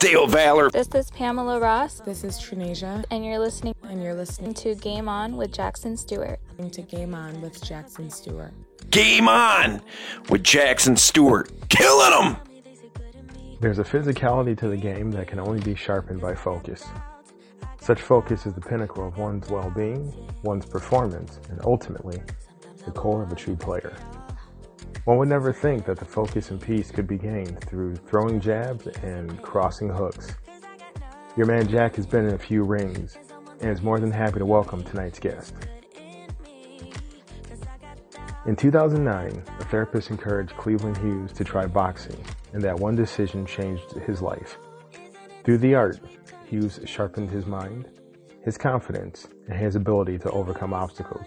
Dale Valor. This is Pamela Ross, This is Trinasia, and you're listening and you're listening to Game On with Jackson Stewart. to Game On with Jackson Stewart. Game on with Jackson Stewart. Killing them. There's a physicality to the game that can only be sharpened by focus. Such focus is the pinnacle of one's well being, one's performance, and ultimately, the core of a true player. One would never think that the focus and peace could be gained through throwing jabs and crossing hooks. Your man Jack has been in a few rings and is more than happy to welcome tonight's guest. In 2009, a therapist encouraged Cleveland Hughes to try boxing, and that one decision changed his life. Through the art, Hughes sharpened his mind, his confidence, and his ability to overcome obstacles.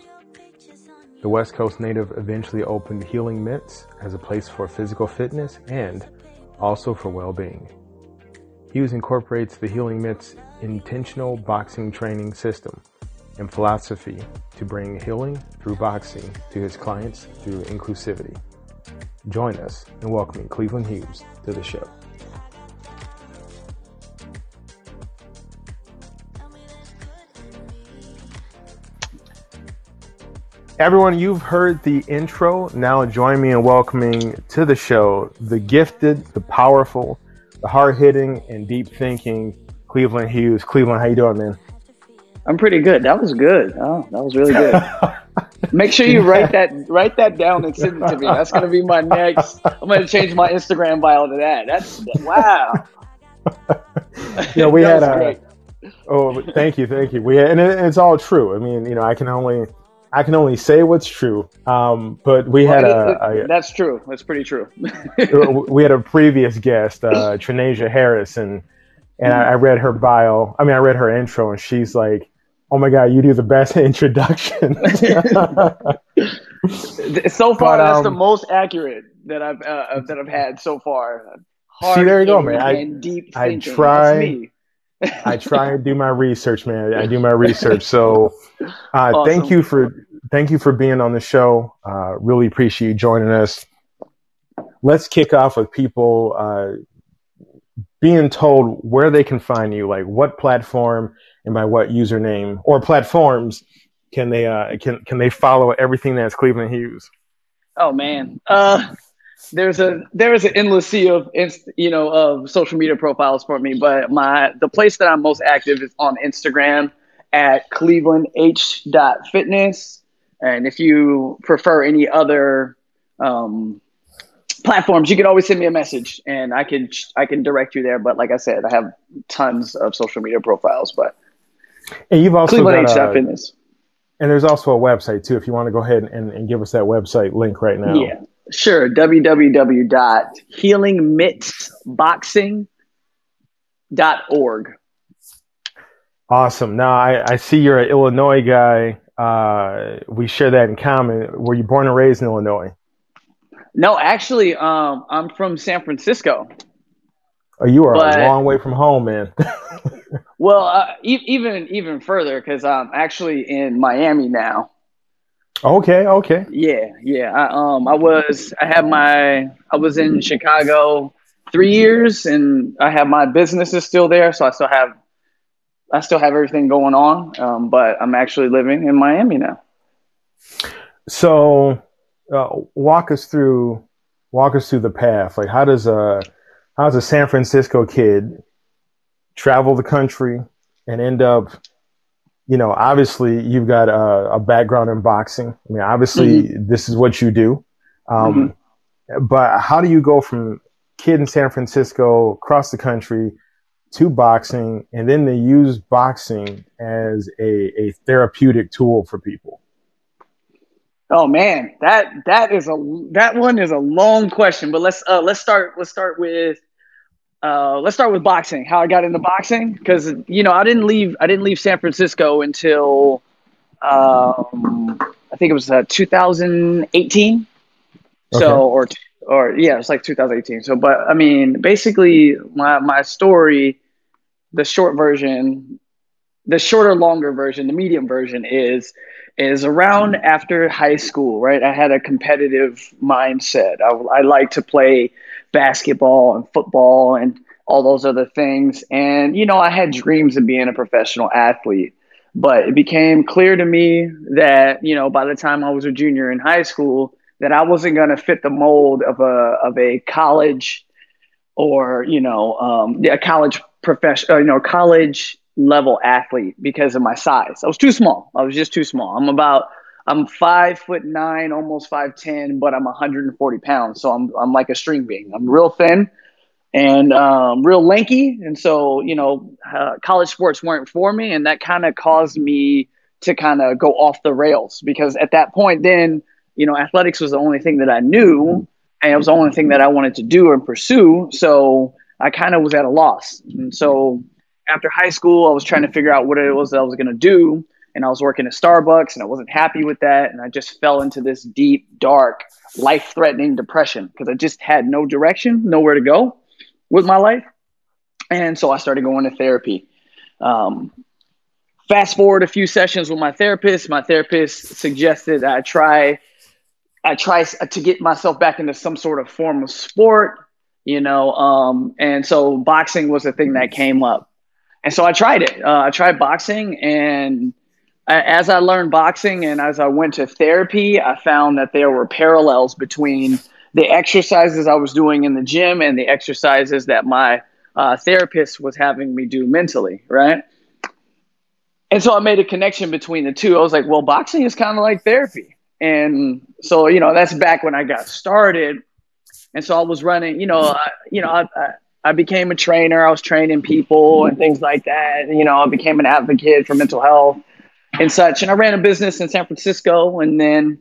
The West Coast native eventually opened Healing Mitts as a place for physical fitness and also for well-being. Hughes incorporates the Healing Mitts intentional boxing training system and philosophy to bring healing through boxing to his clients through inclusivity. Join us in welcoming Cleveland Hughes to the show. Everyone, you've heard the intro. Now join me in welcoming to the show the gifted, the powerful, the hard-hitting, and deep-thinking Cleveland Hughes. Cleveland, how you doing, man? I'm pretty good. That was good. Oh, that was really good. Make sure you write that write that down and send it to me. That's gonna be my next. I'm gonna change my Instagram bio to that. That's wow. Yeah, we had a. great. Oh, thank you, thank you. We and it, it's all true. I mean, you know, I can only I can only say what's true. Um, but we had a, a, that's true. That's pretty true. we had a previous guest, uh, Trinasia Harris, and and I, I read her bio. I mean, I read her intro, and she's like, "Oh my god, you do the best introduction." so far, But, that's um, the most accurate that I've uh, that I've had so far. See, there you go, man. I- deep I try- That's me. I try and do my research, man. I do my research. So, uh, Awesome. thank you for thank you for being on the show. Uh, really appreciate you joining us. Let's kick off with people uh, being told where they can find you, like what platform and by what username or platforms can they uh, can can they follow everything that's Cleveland Hughes? Oh man, uh, there's a there is an endless sea of you know of social media profiles for me, but my the place that I'm most active is on Instagram at Cleveland H Fitness, and if you prefer any other um, platforms, you can always send me a message, and I can I can direct you there. But like I said, I have tons of social media profiles, but And you've also Cleveland H dot Fitness. and there's also a website too. If you want to go ahead and, and give us that website link right now. Yeah, sure. www.healingmittsboxing.org. Awesome. Now I, I see you're an Illinois guy. Uh, we share that in common. Were you born and raised in Illinois? No, actually, um, I'm from San Francisco. Oh, you are But- a long way from home, man. Well, uh, e- even even further because I'm actually in Miami now. Okay, okay. Yeah, yeah. I, um, I was I had my I was in Chicago three years, and I have my business is still there, so I still have I still have everything going on. Um, but I'm actually living in Miami now. So, uh, walk us through, walk us through the path. Like, how does a how does a San Francisco kid travel the country and end up? You know, obviously, you've got a, a background in boxing. I mean, obviously, this is what you do. Um, But how do you go from kid in San Francisco across the country to boxing, and then they use boxing as a, a therapeutic tool for people? Oh man, that that is a that one is a long question, but let's uh, let's start let's start with uh, let's start with boxing. How I got into boxing because you know I didn't leave I didn't leave San Francisco until um, I think it was uh, 2018. Okay. So or or yeah, it's like 2018. So but I mean basically my my story, the short version, the shorter longer version, the medium version is is around after high school, right? I had a competitive mindset. I, I like to play basketball and football and all those other things. And, you know, I had dreams of being a professional athlete. But it became clear to me that, you know, by the time I was a junior in high school, that I wasn't going to fit the mold of a, of a college or, you know, um, a college professional, you know, college level athlete because of my size. I was too small. I was just too small. I'm about I'm five foot nine, almost five ten, but I'm 140 pounds. So I'm I'm like a string bean. I'm real thin and um, real lanky, and so you know, uh, college sports weren't for me, and that kind of caused me to kind of go off the rails because at that point, then you know, athletics was the only thing that I knew, and it was the only thing that I wanted to do and pursue. So I kind of was at a loss, and so after high school, I was trying to figure out what it was that I was going to do. And I was working at Starbucks and I wasn't happy with that. And I just fell into this deep, dark, life threatening depression because I just had no direction, nowhere to go with my life. And so I started going to therapy. Um, fast forward a few sessions with my therapist. My therapist suggested I try, I try to get myself back into some sort of form of sport, you know. Um, and so boxing was the thing that came up and so I tried it. Uh, I tried boxing, and as I learned boxing and as I went to therapy, I found that there were parallels between the exercises I was doing in the gym and the exercises that my uh, therapist was having me do mentally, right? And so I made a connection between the two. I was like, well, boxing is kind of like therapy. And so, you know, that's back when I got started. And so I was running, you know, I, you know, I, I I became a trainer. I was training people and things like that. You know, I became an advocate for mental health and such. And I ran a business in San Francisco. And then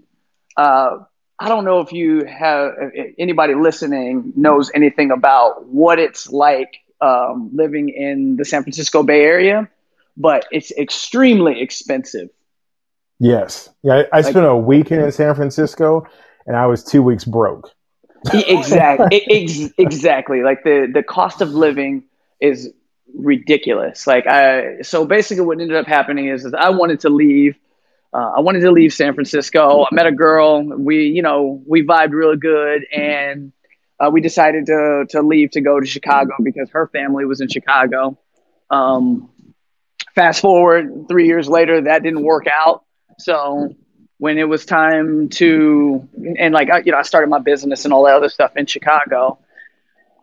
uh, I don't know if you have if anybody listening knows anything about what it's like um, living in the San Francisco Bay Area, but it's extremely expensive. Yes. Yeah. I, I spent a weekend in San Francisco and I was two weeks broke exactly ex- exactly like the the cost of living is ridiculous. Like i so basically what ended up happening is, is i wanted to leave uh, i wanted to leave san francisco. I met a girl we you know we vibed really good and uh, we decided to to leave to go to chicago because her family was in chicago. Um, fast forward three years later that didn't work out. So when it was time to and like you know I started my business and all that other stuff in Chicago.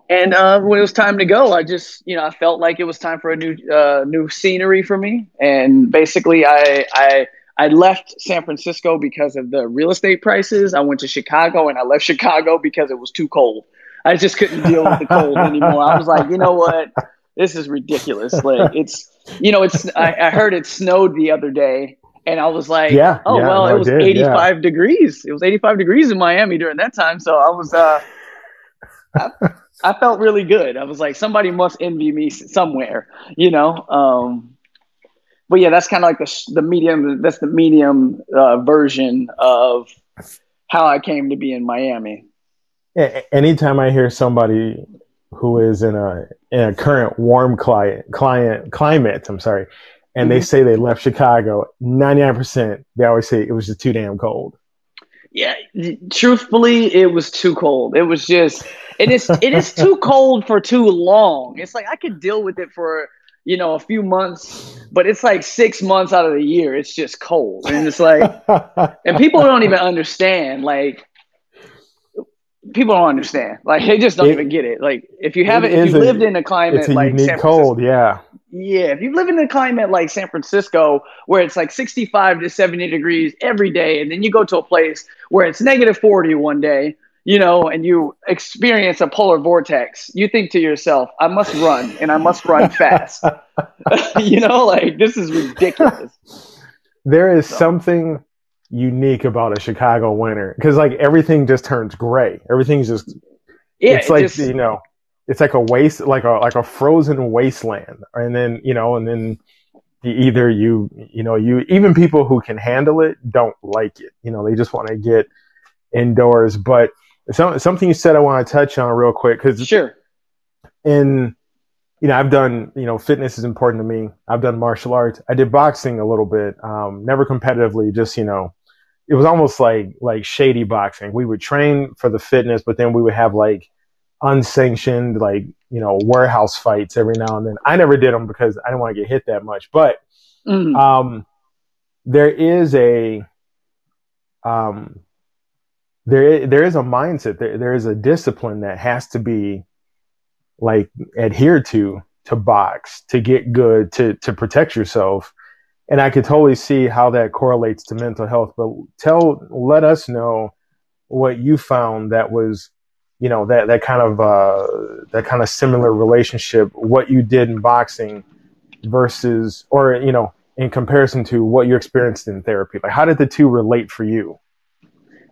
And uh, when it was time to go, I just you know I felt like it was time for a new uh, new scenery for me. And basically, I I I left San Francisco because of the real estate prices. I went to Chicago and I left Chicago because it was too cold. I just couldn't deal with the cold anymore. I was like, you know what? This is ridiculous. Like it's, you know, it's. I, I heard it snowed the other day, and I was like, yeah, oh, yeah, well, no, it was did, 85 yeah. degrees. It was 85 degrees in Miami during that time. So I was, uh, I, I, felt really good. I was like, somebody must envy me somewhere, you know? Um, but yeah, that's kind of like the, the medium, that's the medium uh, version of how I came to be in Miami. Anytime I hear somebody who is in a, in a current warm client, client climate, I'm sorry, and mm-hmm. they say they left Chicago, 99%, they always say it was just too damn cold. Yeah, truthfully, it was too cold. It was just it is it is too cold for too long. It's like I could deal with it for you know a few months, but it's like six months out of the year. It's just cold, and it's like, and people don't even understand. Like people don't understand. Like they just don't it, even get it. Like if you haven't, if you lived in a climate a like San cold, yeah, yeah, if you live in a climate like San Francisco, where it's like 65 to 70 degrees every day, and then you go to a place where it's negative 40 one day, you know, and you experience a polar vortex, you think to yourself, I must run and I must run fast. you know, like this is ridiculous. There is something unique about a Chicago winter because like everything just turns gray. Everything's just Yeah, it's it like just- you know, it's like a waste, like a like a frozen wasteland, and then you know, and then you- either you you know you even people who can handle it don't like it. You know, they just want to get indoors. But some, something you said I want to touch on real quick because sure. in you know i've done you know fitness is important to me i've done martial arts i did boxing a little bit um, never competitively just you know it was almost like like shady boxing we would train for the fitness but then we would have like unsanctioned like you know warehouse fights every now and then i never did them because i didn't want to get hit that much but Mhm. um, there is a um, there there is a mindset there there is a discipline that has to be like adhered to to box to get good to to protect yourself and i could totally see how that correlates to mental health but tell let us know what you found that was you know that that kind of uh that kind of similar relationship what you did in boxing versus or you know in comparison to what you experienced in therapy like how did the two relate for you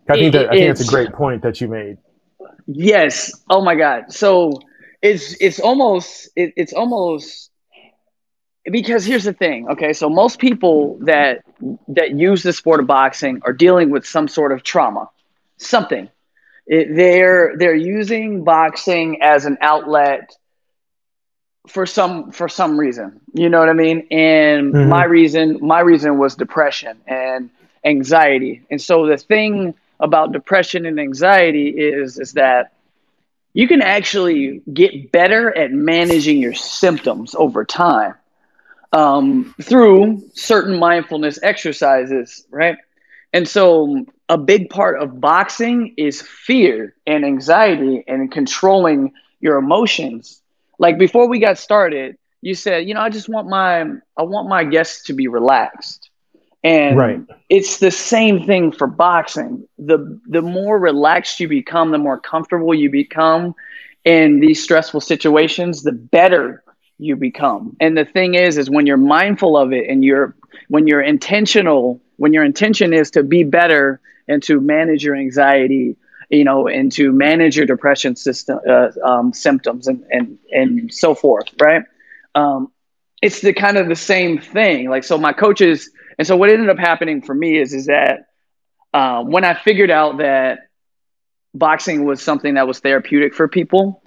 i think that i think that's a great point that you made Yes. Oh my God. So it's it's almost it, it's almost because here's the thing. Okay, so most people that that use the sport of boxing are dealing with some sort of trauma, something. It, they're they're using boxing as an outlet for some for some reason. You know what I mean? And Mhm. my reason my reason was depression and anxiety. And so the thing about depression and anxiety is is that you can actually get better at managing your symptoms over time um, through certain mindfulness exercises, right? And so, a big part of boxing is fear and anxiety and controlling your emotions. Like before we got started, you said, you know, I just want my I want my guests to be relaxed, and Right. it's the same thing for boxing. the The more relaxed you become, the more comfortable you become in these stressful situations, the better you become. And the thing is, is when you're mindful of it and you're when you're intentional, when your intention is to be better and to manage your anxiety, you know, and to manage your depression system uh, um, symptoms and and and so forth, right? Um, it's the kind of the same thing. Like so, my coaches, and so what ended up happening for me is is that uh, when I figured out that boxing was something that was therapeutic for people,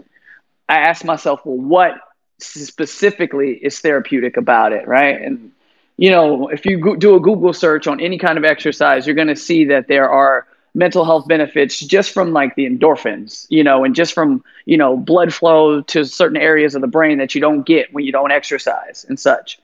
I asked myself, well, what specifically is therapeutic about it, right? And you know, if you do a Google search on any kind of exercise, you're going to see that there are mental health benefits just from like the endorphins, you know, and just from, you know, blood flow to certain areas of the brain that you don't get when you don't exercise and such.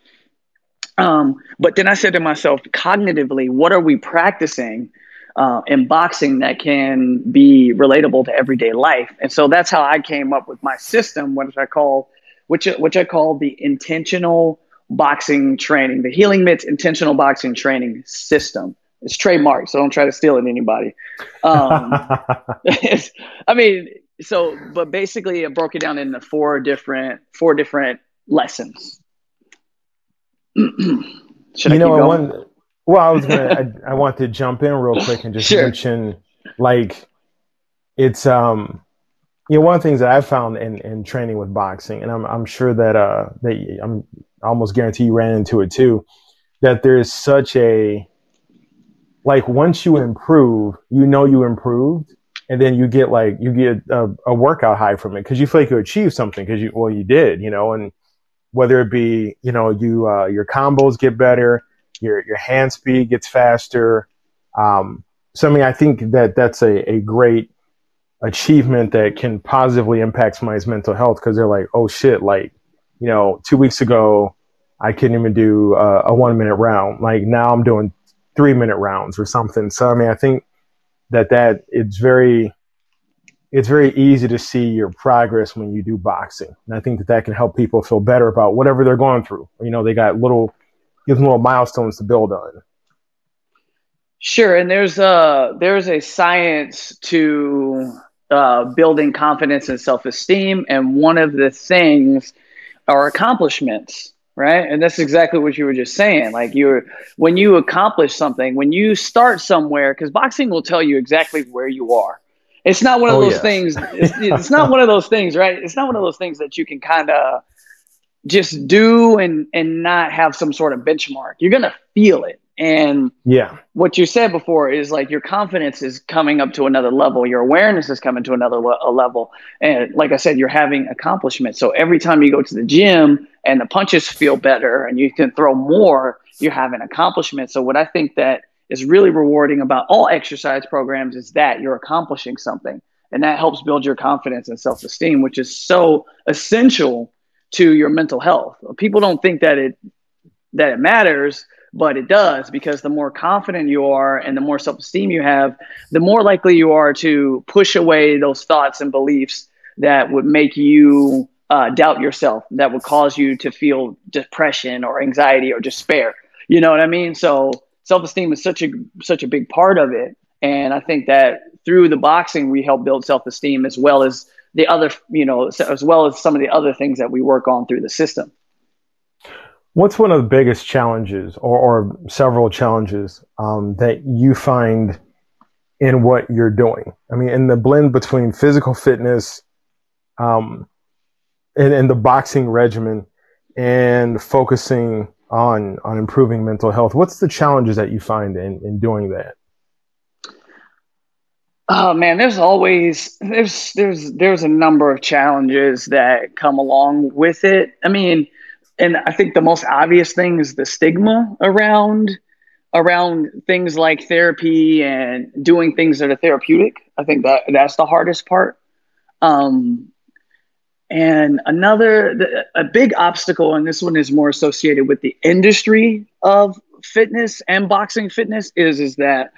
Um, but then I said to myself, cognitively, what are we practicing uh, in boxing that can be relatable to everyday life? And so that's how I came up with my system, which I call, which which I call the intentional boxing training, the Healing Mitts intentional boxing training system. It's trademarked, so don't try to steal it, anybody. Um, I mean, so but basically, it broke it down into four different four different lessons. Should I you know, I going? want. Well, I was gonna. I, I want to jump in real quick and just Sure. mention, like, it's um, you know, one of the things that I found in in training with boxing, and I'm I'm sure that uh that I'm almost guarantee you ran into it too, that there's such a like once you improve, you know you improved, and then you get like you get a, a workout high from it because you feel like you achieved something because you well you did, you know, and whether it be you know you uh, your combos get better, your your hand speed gets faster. Um, so I mean, I think that that's a, a great achievement that can positively impact somebody's mental health because they're like, oh shit, like you know, two weeks ago I couldn't even do uh, a one minute round. Like now I'm doing three minute rounds or something. So I mean, I think that that it's very it's very easy to see your progress when you do boxing, and I think that that can help people feel better about whatever they're going through. You know, they got little give them little milestones to build on. Sure, and there's a there's a science to uh, building confidence and self esteem. And one of the things are accomplishments, right? And that's exactly what you were just saying. Like you're when you accomplish something, when you start somewhere, because boxing will tell you exactly where you are. It's not one of Oh, those things. It's, it's not one of those things, right? It's not one of those things that you can kind of just do and and not have some sort of benchmark. You're gonna feel it. And Yeah. what you said before is like your confidence is coming up to another level. Your awareness is coming to another le- a level. And like I said, you're having accomplishments. So every time you go to the gym and the punches feel better and you can throw more, you're having accomplishments. So what I think that is really rewarding about all exercise programs is that you're accomplishing something. And that helps build your confidence and self-esteem, which is so essential to your mental health. People don't think that it that it matters, but it does because the more confident you are and the more self-esteem you have, the more likely you are to push away those thoughts and beliefs that would make you uh, doubt yourself, that would cause you to feel depression or anxiety or despair. You know what I mean? So self-esteem is such a such a big part of it, and I think that through the boxing we help build self-esteem as well as the other, you know, as well as some of the other things that we work on through the system. What's one of the biggest challenges, or, or several challenges, um, that you find in what you're doing? I mean, in the blend between physical fitness, um, and, and the boxing regimen, and focusing on on improving mental health. What's the challenges that you find in, in doing that? Oh man, there's always there's there's there's a number of challenges that come along with it. I mean, and I think the most obvious thing is the stigma around around things like therapy and doing things that are therapeutic. I think that that's the hardest part. Um, and another the, a big obstacle, and this one is more associated with the industry of fitness and boxing fitness, is is that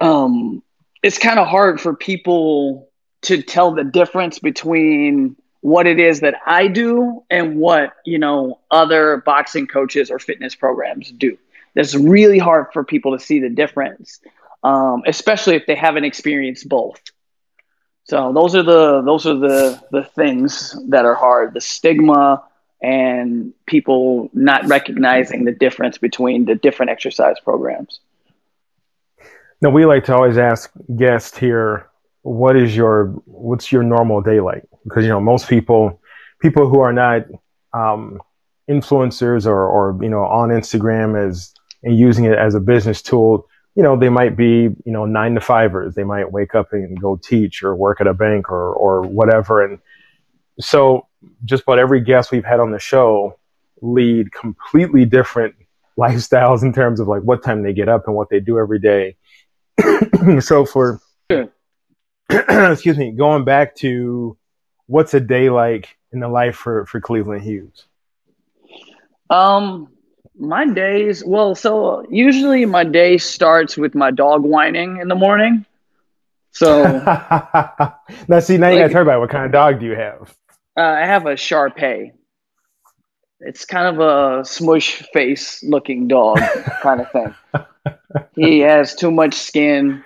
um, it's kind of hard for people to tell the difference between what it is that I do and what you know other boxing coaches or fitness programs do. It's really hard for people to see the difference, um, especially if they haven't experienced both. So those are the those are the the things that are hard: the stigma and people not recognizing the difference between the different exercise programs. Now, we like to always ask guests here, what is your what's your normal day like? Because you know most people people who are not um, influencers or or you know on Instagram as and using it as a business tool, you know they might be you know nine to fivers. They might wake up and go teach or work at a bank or or whatever. And so just about every guest we've had on the show lead completely different lifestyles in terms of like what time they get up and what they do every day. so for excuse me, going back to what's a day like in the life for for Cleveland Hughes? Um, my days, well, so usually my day starts with my dog whining in the morning. So uh, now, see, now you Like- guys heard about it. what kind of dog do you have? I have a Shar Pei. It's kind of a smush face looking dog kind of thing. He has too much skin,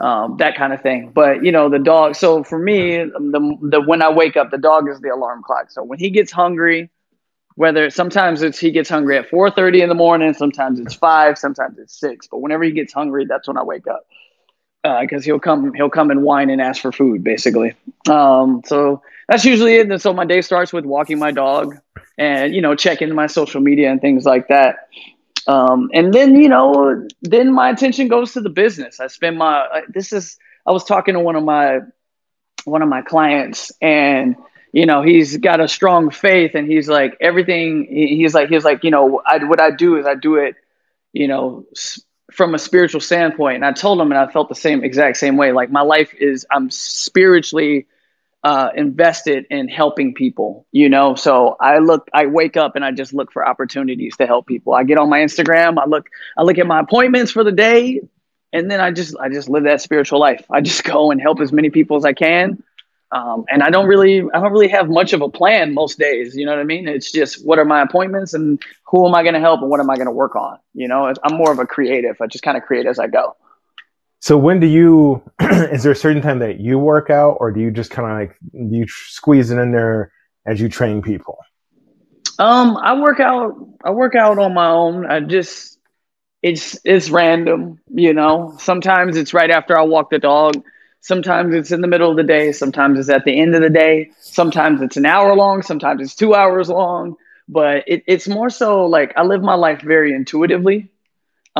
um, that kind of thing. But you know, the dog. So for me, the the when I wake up, the dog is the alarm clock. So when he gets hungry, whether sometimes it's he gets hungry at 4:30 in the morning, sometimes it's five, sometimes it's six. But whenever he gets hungry, that's when I wake up because he'll come he'll come and whine and ask for food basically. Um, so that's usually it. And so my day starts with walking my dog and you know checking my social media and things like that. Um, and then you know then my attention goes to the business. I spend my this is I was talking to one of my one of my clients and you know he's got a strong faith and he's like everything he's like he's like you know I, what i do is i do it you know from a spiritual standpoint and i told him and i felt the same exact same way like my life is i'm spiritually uh, invested in helping people you know so i look i wake up and i just look for opportunities to help people i get on my instagram i look i look at my appointments for the day and then i just i just live that spiritual life i just go and help as many people as i can um, and I don't really, I don't really have much of a plan most days. You know what I mean? It's just what are my appointments and who am I going to help and what am I going to work on? You know, I'm more of a creative. I just kind of create as I go. So when do you? is there a certain time that you work out, or do you just kind of like you squeeze it in there as you train people? Um, I work out. I work out on my own. I just it's it's random, you know. Sometimes it's right after I walk the dog. Sometimes it's in the middle of the day. Sometimes it's at the end of the day. Sometimes it's an hour long. Sometimes it's two hours long. But it, it's more so like I live my life very intuitively.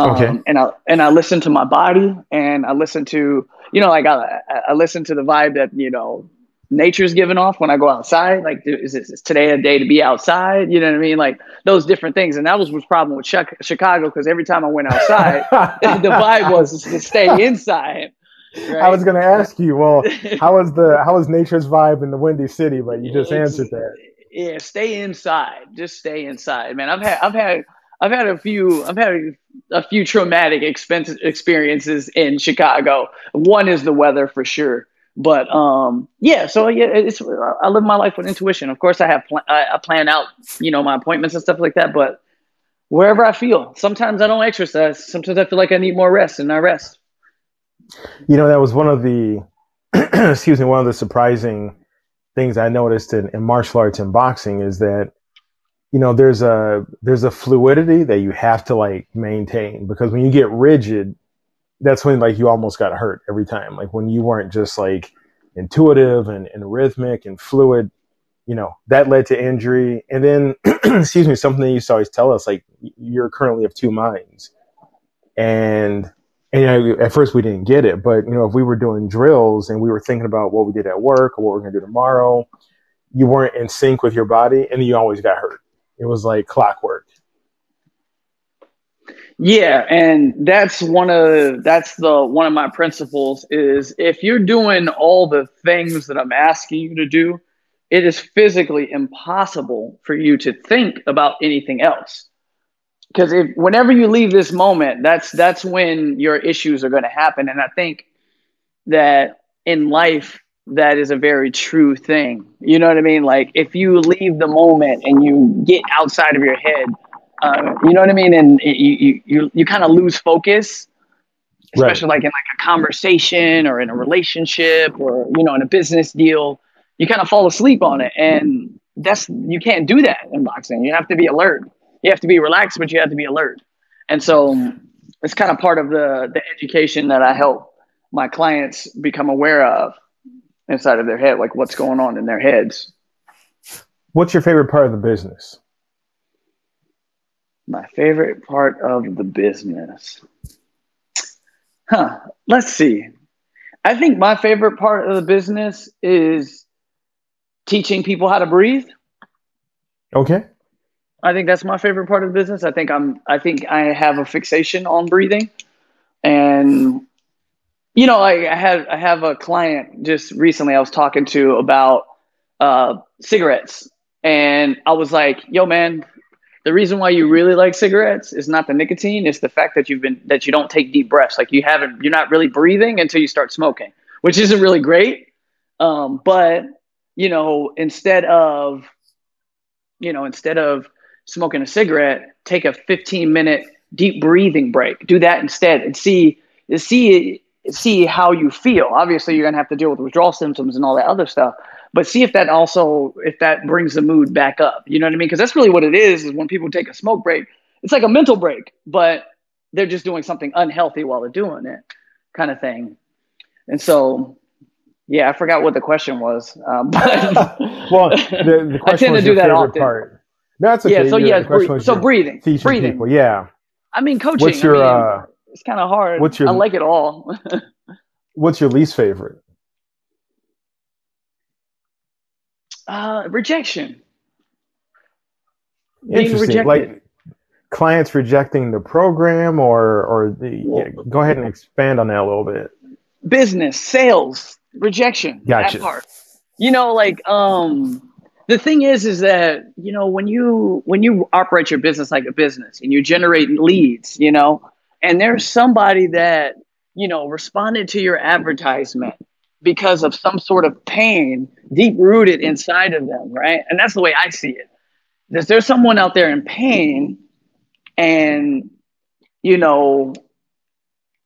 Um, okay. And I and I listen to my body, and I listen to you know like I I listen to the vibe that you know nature's giving off when I go outside. Like, is, this, is today a day to be outside? You know what I mean? Like those different things. And that was the problem with Chicago because every time I went outside, the vibe was to stay inside. Right? I was going to ask you, well, how was the how was nature's vibe in the Windy City? But you just answered that. Yeah, stay inside. Just stay inside, man. I've had I've had I've had a few I've had a few traumatic expense experiences in Chicago. One is the weather for sure. But um, yeah, so yeah, it's I live my life with intuition. Of course, I have pl- I, I plan out, you know, my appointments and stuff like that. But wherever I feel, sometimes I don't exercise. Sometimes I feel like I need more rest, and I rest. You know, that was one of the excuse me, one of the surprising things I noticed in, in martial arts and boxing is that you know there's a there's a fluidity that you have to like maintain because when you get rigid that's when like you almost got hurt every time. Like when you weren't just like intuitive and, and rhythmic and fluid, you know, that led to injury. And then, excuse me, something that you used to always tell us, like you're currently of two minds. And, and you know, at first we didn't get it, but you know, if we were doing drills and we were thinking about what we did at work or what we're going to do tomorrow, you weren't in sync with your body and you always got hurt. It was like clockwork. Yeah, and that's one of that's the one of my principles is if you're doing all the things that I'm asking you to do, it is physically impossible for you to think about anything else. Because if whenever you leave this moment, that's that's when your issues are going to happen and I think that in life that is a very true thing. You know what I mean? Like if you leave the moment and you get outside of your head, uh, you know what I mean? And you you you, you kind of lose focus, especially right. like in like a conversation or in a relationship or you know in a business deal. You kind of fall asleep on it, and that's you can't do that in boxing. You have to be alert. You have to be relaxed, but you have to be alert. And so it's kind of part of the the education that I help my clients become aware of inside of their head, like what's going on in their heads. What's your favorite part of the business? My favorite part of the business. Huh. Let's see. I think my favorite part of the business is teaching people how to breathe. Okay. I think that's my favorite part of the business. I think I'm I think I have a fixation on breathing. And you know, I, I had I have a client just recently I was talking to about uh, cigarettes. And I was like, yo man, the reason why you really like cigarettes is not the nicotine it's the fact that you've been that you don't take deep breaths. Like you haven't you're not really breathing until you start smoking which isn't really great. Um, but you know instead of you know instead of smoking a cigarette take a 15 minute deep breathing break. Do that instead and see see see how you feel. Obviously you're going to have to deal with withdrawal symptoms and all that other stuff but see if that also if that brings the mood back up. You know what i mean? Because that's really what it is is when people take a smoke break it's like a mental break but they're just doing something unhealthy while they're doing it kind of thing. And so yeah i forgot what the question was um, but well the, the question I tend to do that often. part. That's okay. Yeah so yeah bre- so breathing. breathing. people yeah. I mean coaching what's your I mean, uh, it's kind of hard what's your i like it all what's your least favorite Uh, rejection. Interesting. Like clients rejecting the program, or or the yeah, go ahead and expand on that a little bit. Business, sales, rejection. Gotcha. That part. You know, like um, the thing is, is that you know when you when you operate your business like a business and you generate leads, you know, and there's somebody that you know responded to your advertisement because of some sort of pain deep rooted inside of them, right? And that's the way I see it. Is there's someone out there in pain and, you know,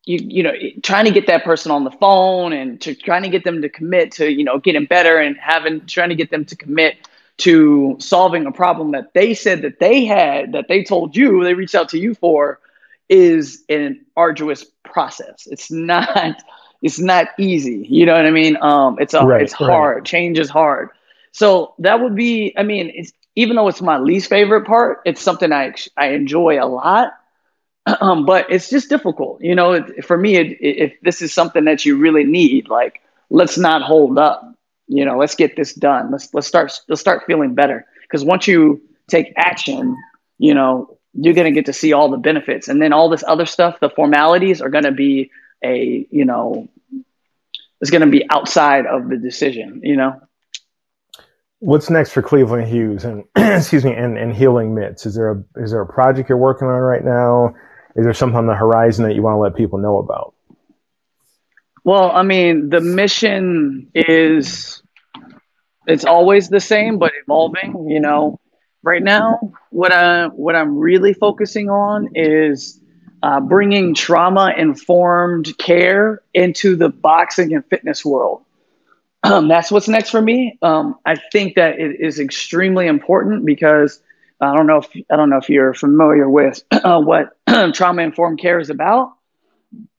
you you know trying to get that person on the phone and to trying to get them to commit to you know getting better and having trying to get them to commit to solving a problem that they said that they had that they told you they reached out to you for is an arduous process. It's not it's not easy you know what i mean? Um it's a, Right, it's hard. Change is hard. So that would be i mean it's even though it's my least favorite part it's something i i enjoy a lot. Um, but it's just difficult you know? It, for me it, it, if this is something that you really need like let's not hold up you know? Let's get this done. Let's let's start let's start feeling better. Because once you take action you know you're going to get to see all the benefits and then all this other stuff the formalities are going to be a you know it's going to be outside of the decision you know What's next for Cleveland Hughes and excuse me and, and healing mitts? Is there a is there a project you're working on right now? Is there something on the horizon that you want to let people know about? Well, I mean, the mission is it's always the same but evolving, you know. Right now, what I what I'm really focusing on is uh, bringing trauma informed care into the boxing and fitness world. Um, that's what's next for me. Um, I think that it is extremely important because I don't know if I don't know if you're familiar with uh, what trauma informed care is about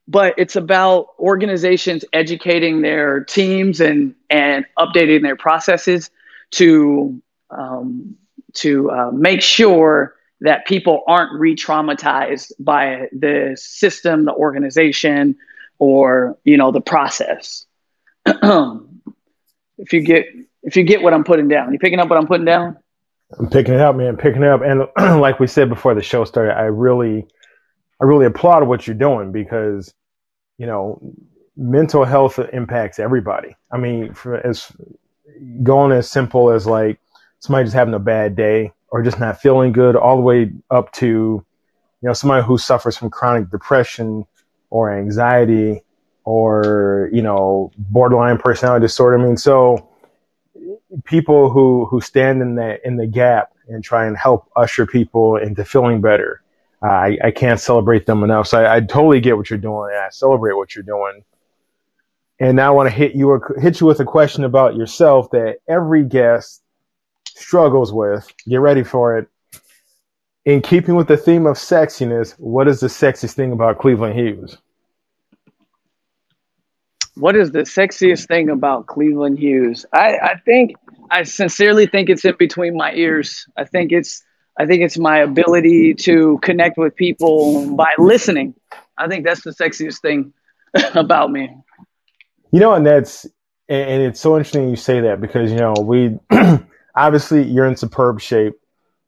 but it's about organizations educating their teams and and updating their processes to um, to uh, make sure that people aren't re-traumatized by the system, the organization, or you know the process. if you get if you get what I'm putting down, you picking up what I'm putting down? I'm picking it up, man, picking it up. And like we said before the show started, I really I really applaud what you're doing because, you know, mental health impacts everybody. I mean, as going as simple as like somebody just having a bad day or just not feeling good, all the way up to, you know, somebody who suffers from chronic depression or anxiety or, you know, borderline personality disorder. I mean, so people who, who stand in the, in the gap and try and help usher people into feeling better uh, I, I can't celebrate them enough. So I, I totally get what you're doing. and I celebrate what you're doing. And now I want to hit you hit you with a question about yourself that every guest struggles with. Get ready for it. In keeping with the theme of sexiness, what is the sexiest thing about Cleveland Hughes? What is the sexiest thing about Cleveland Hughes? I, I think I sincerely think it's in between my ears. I think it's I think it's my ability to connect with people by listening. I think that's the sexiest thing about me. You know, and that's and it's so interesting you say that because you know we obviously you're in superb shape.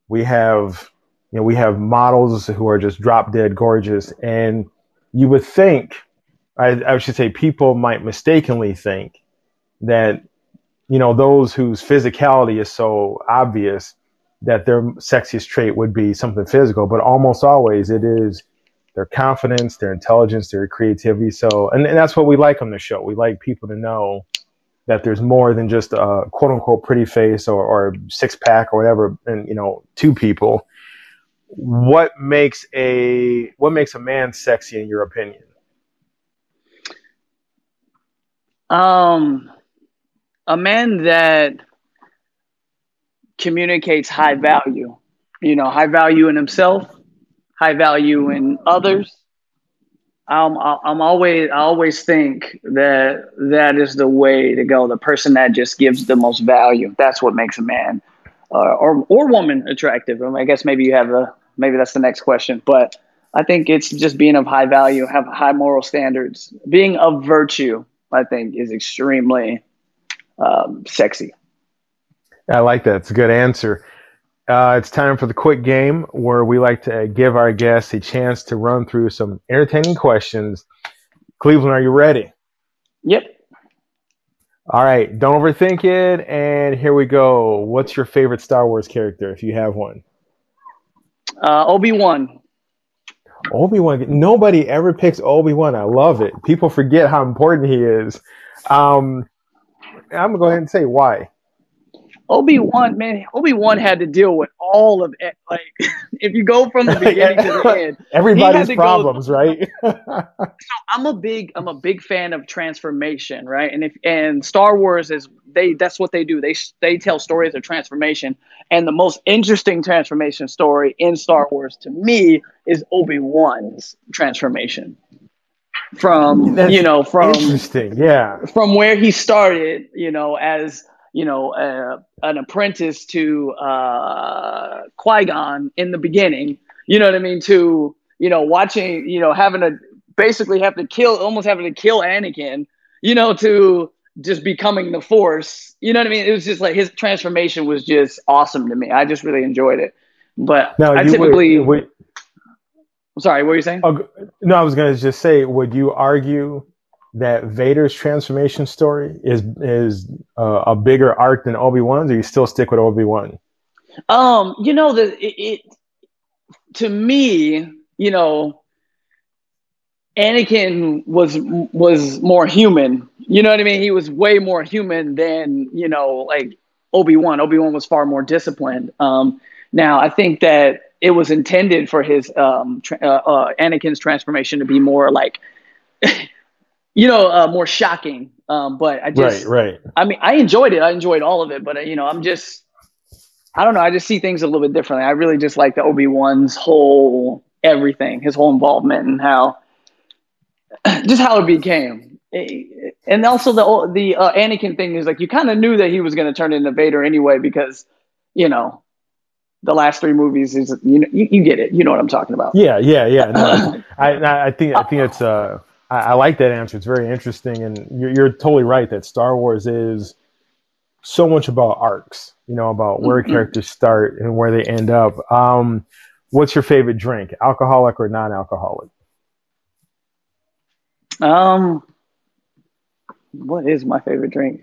We have you know we have models who are just drop dead gorgeous, and you would think I, I should say people might mistakenly think that you know those whose physicality is so obvious that their sexiest trait would be something physical, but almost always it is their confidence, their intelligence, their creativity. So, and, and that's what we like on the show. We like people to know that there's more than just a quote unquote pretty face or, or six pack or whatever, and you know, two people. What makes a what makes a man sexy in your opinion? Um, a man that communicates high value. You know, high value in himself, high value in others. I'm I'm always I always think that that is the way to go. The person that just gives the most value. That's what makes a man uh, or or woman attractive. I, I guess maybe you have a maybe that's the next question, but I think it's just being of high value, have high moral standards, being of virtue. I think is extremely um, sexy. I like that. It's a good answer. Uh, it's time for the quick game where we like to give our guests a chance to run through some entertaining questions. Cleveland, are you ready? Yep. All right. Don't overthink it. And here we go. What's your favorite Star Wars character, if you have one? Uh, Obi Wan. Obi Wan. Nobody ever picks Obi Wan. I love it. People forget how important he is. Um, I'm gonna go ahead and say why. Obi Wan, man, Obi Wan had to deal with all of it. Like, if you go from the beginning to the end, Everybody's to go- problems, right? I'm a big, I'm a big fan of transformation, right? And if and Star Wars is they, that's what they do. They they tell stories of transformation, and the most interesting transformation story in Star Wars to me is Obi Wan's transformation from That's you know from Interesting. Yeah. from where he started, you know, as you know, uh, an apprentice to uh, Qui Gon in the beginning. You know what I mean? To you know, watching, you know, having to basically have to kill, almost having to kill Anakin. You know, to just becoming the Force. You know what I mean? It was just like his transformation was just awesome to me. I just really enjoyed it. But I typically, would, would I'm sorry, what were you saying? oh, no, I was going to just say, would you argue that Vader's transformation story is is uh, a bigger arc than Obi Wan's, or you still stick with Obi Wan? Um, you know that it, it to me, you know, Anakin was was more human. You know what I mean? He was way more human than you know, like Obi Wan. Obi Wan was far more disciplined. Um, now I think that it was intended for his um, tra- uh, uh, Anakin's transformation to be more like, you know, uh, more shocking. Um, but I just, right, right. I mean, I enjoyed it. I enjoyed all of it, but uh, you know, I'm just, I don't know. I just see things a little bit differently. I really just like the Obi Wan's whole everything, his whole involvement, and how, just how it became. Eh, And also the the uh, Anakin thing is like you kind of knew that he was going to turn into Vader anyway because, you know, the last three movies is you know you, you get it. You know what I'm talking about. Yeah, yeah, yeah. No, I, I, I think I think it's uh, I, I like that answer. It's very interesting, and you're, you're totally right that Star Wars is so much about arcs. You know, about where Mhm. characters start and where they end up. Um, what's your favorite drink, alcoholic or non-alcoholic? Um, what is my favorite drink?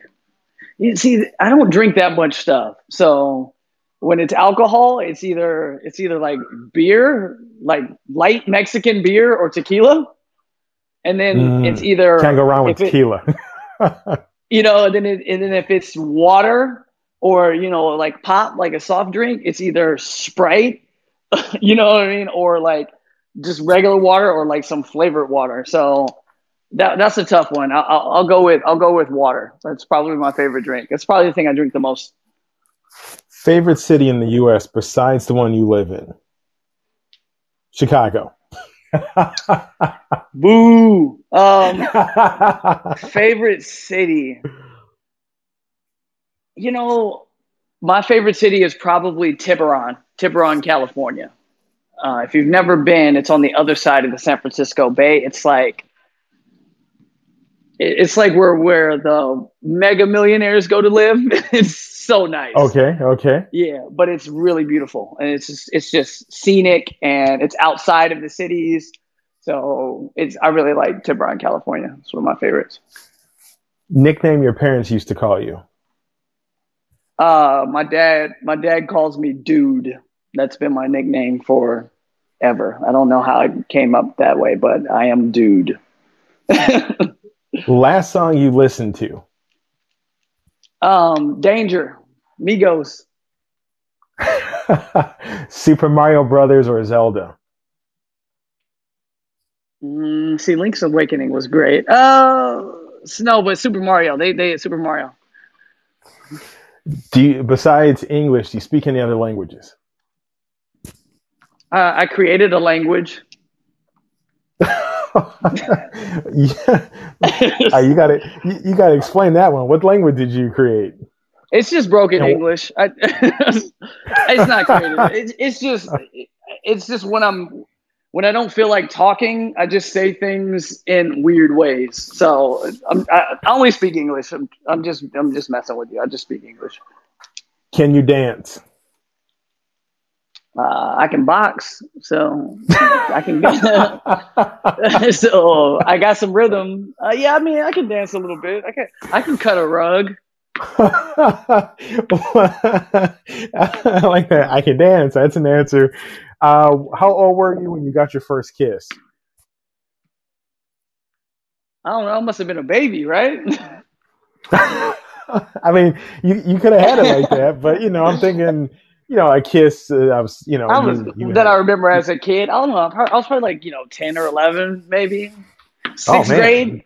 You see, I don't drink that much stuff, so when it's alcohol, it's either it's either like beer, like light Mexican beer or tequila, and then Mm, it's either Can't go wrong with it- tequila. you know, and then it, and then if it's water or you know like pop, like a soft drink, it's either Sprite, you know what I mean, or like just regular water or like some flavored water. So that that's a tough one. I'll, I'll, I'll go with I'll go with water. That's probably my favorite drink. It's probably the thing I drink the most. favorite city in the U.S. besides the one you live in? Chicago. Boo. Um, favorite city. You know, my favorite city is probably Tiburon, Tiburon, California. Uh, if you've never been, it's on the other side of the San Francisco Bay. It's like it's like where where the mega millionaires go to live. it's so nice. okay, okay. Yeah, but it's really beautiful, and it's just it's just scenic, and it's outside of the cities. So it's I really like Tiburon, California. It's one of my favorites. Nickname your parents used to call you. Uh, my dad, my dad calls me Dude. That's been my nickname for ever. I don't know how it came up that way, but I am Dude. Last song you listened to. Um, Danger, Migos. Super Mario Brothers or Zelda? Mm, see, Link's Awakening was great. Uh, no, but Super Mario. They they Super Mario. Do you, besides English, do you speak any other languages? Uh, I created a language. Yeah. Uh, you gotta you, you gotta explain that one. What language did you create? It's just broken No. English. I, it's not creative. It's, it's just it's just when I'm when I don't feel like talking, I just say things in weird ways. So I'm, I, I only speak English. I'm, I'm just I'm just messing with you. I just speak English. Can you dance? Uh, I can box, so I can. so I got some rhythm. Uh, yeah, I mean I can dance a little bit. I can I can cut a rug. I like that. I can dance. That's an answer. Uh, how old were you when you got your first kiss? I don't know. I must have been a baby, right? I mean, you you could have had it like that, but you know, I'm thinking, you know, a kiss. Uh, I was, you know, I was you, you that had- I remember as a kid. I don't know. I was probably like you know ten or eleven, maybe sixth Oh, grade.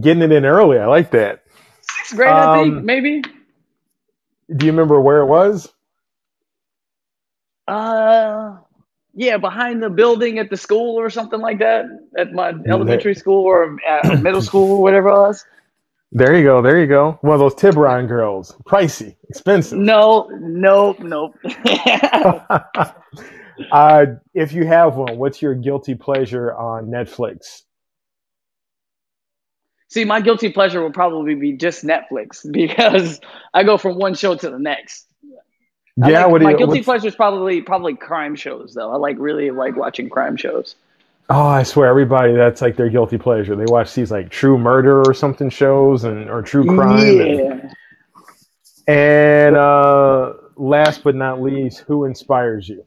getting it in early. I like that. Sixth grade, I think Um, maybe. Do you remember where it was? Uh, yeah, behind the building at the school or something like that, at my elementary school or at middle school, or whatever it was. There you go. There you go. One of those Tiburon girls. Pricey, expensive. No, nope, nope. uh, if you have one, what's your guilty pleasure on Netflix? See, my guilty pleasure will probably be just Netflix because I go from one show to the next. Yeah, like- what do my you, guilty pleasure is probably probably crime shows though. I like really like watching crime shows. Oh, I swear, everybody that's like their guilty pleasure. They watch these like true murder or something shows and or true crime. And, Yeah. and uh, last but not least, who inspires you?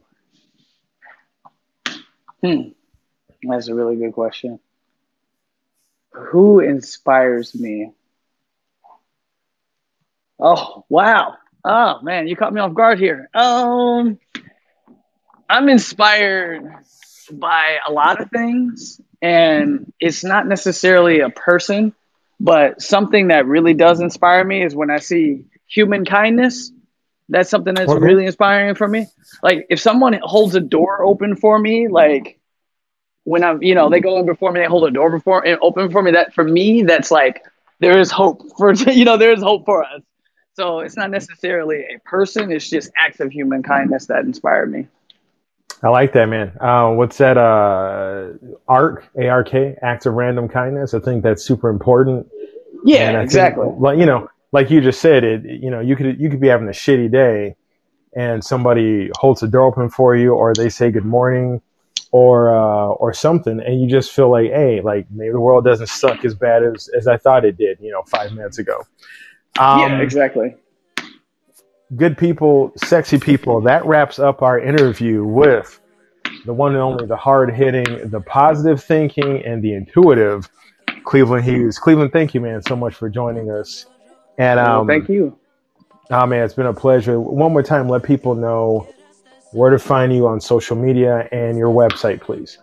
Hmm. That's a really good question. Who inspires me? Oh, wow. Oh, man, you caught me off guard here. Um I'm inspired by a lot of things and it's not necessarily a person, but something that really does inspire me is when I see human kindness. That's something that's really inspiring for me. Like if someone holds a door open for me, like when I'm, you know, they go in before me, they hold a door before and open for me. That for me, that's like there is hope for you know there is hope for us. So it's not necessarily a person; it's just acts of human kindness that inspire me. I like that, man. Uh, what's that? Uh, ARK, A-R-K, acts of random kindness. I think that's super important. Yeah, I think, exactly. Like you know, like you just said, it. You know, you could you could be having a shitty day, and somebody holds the door open for you, or they say good morning, or uh, or something, and you just feel like, hey, like maybe the world doesn't suck as bad as as I thought it did. You know, five minutes ago. Um, yeah, exactly. Good people, sexy people. That wraps up our interview with the one and only, the hard hitting, the positive thinking, and the intuitive Cleveland Hughes. Cleveland, thank you, man, so much for joining us. And um, thank you. Oh man, it's been a pleasure. One more time, let people know where to find you on social media and your website, please.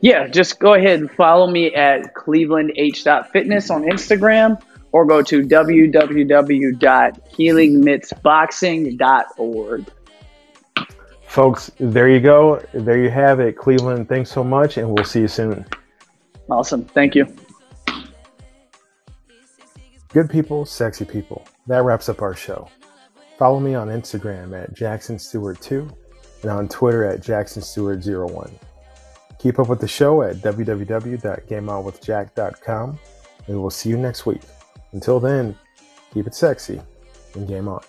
Yeah, just go ahead and follow me at clevelandh.fitness on Instagram or go to www.healingmittsboxing.org. Folks, there you go. There you have it. Cleveland, thanks so much, and we'll see you soon. Awesome. Thank you. Good people, sexy people. That wraps up our show. Follow me on Instagram at Jackson Stewart 2 and on Twitter at Jackson Stewart 01 Keep up with the show at www.gameonwithjack.com and we'll see you next week. Until then, keep it sexy and game on.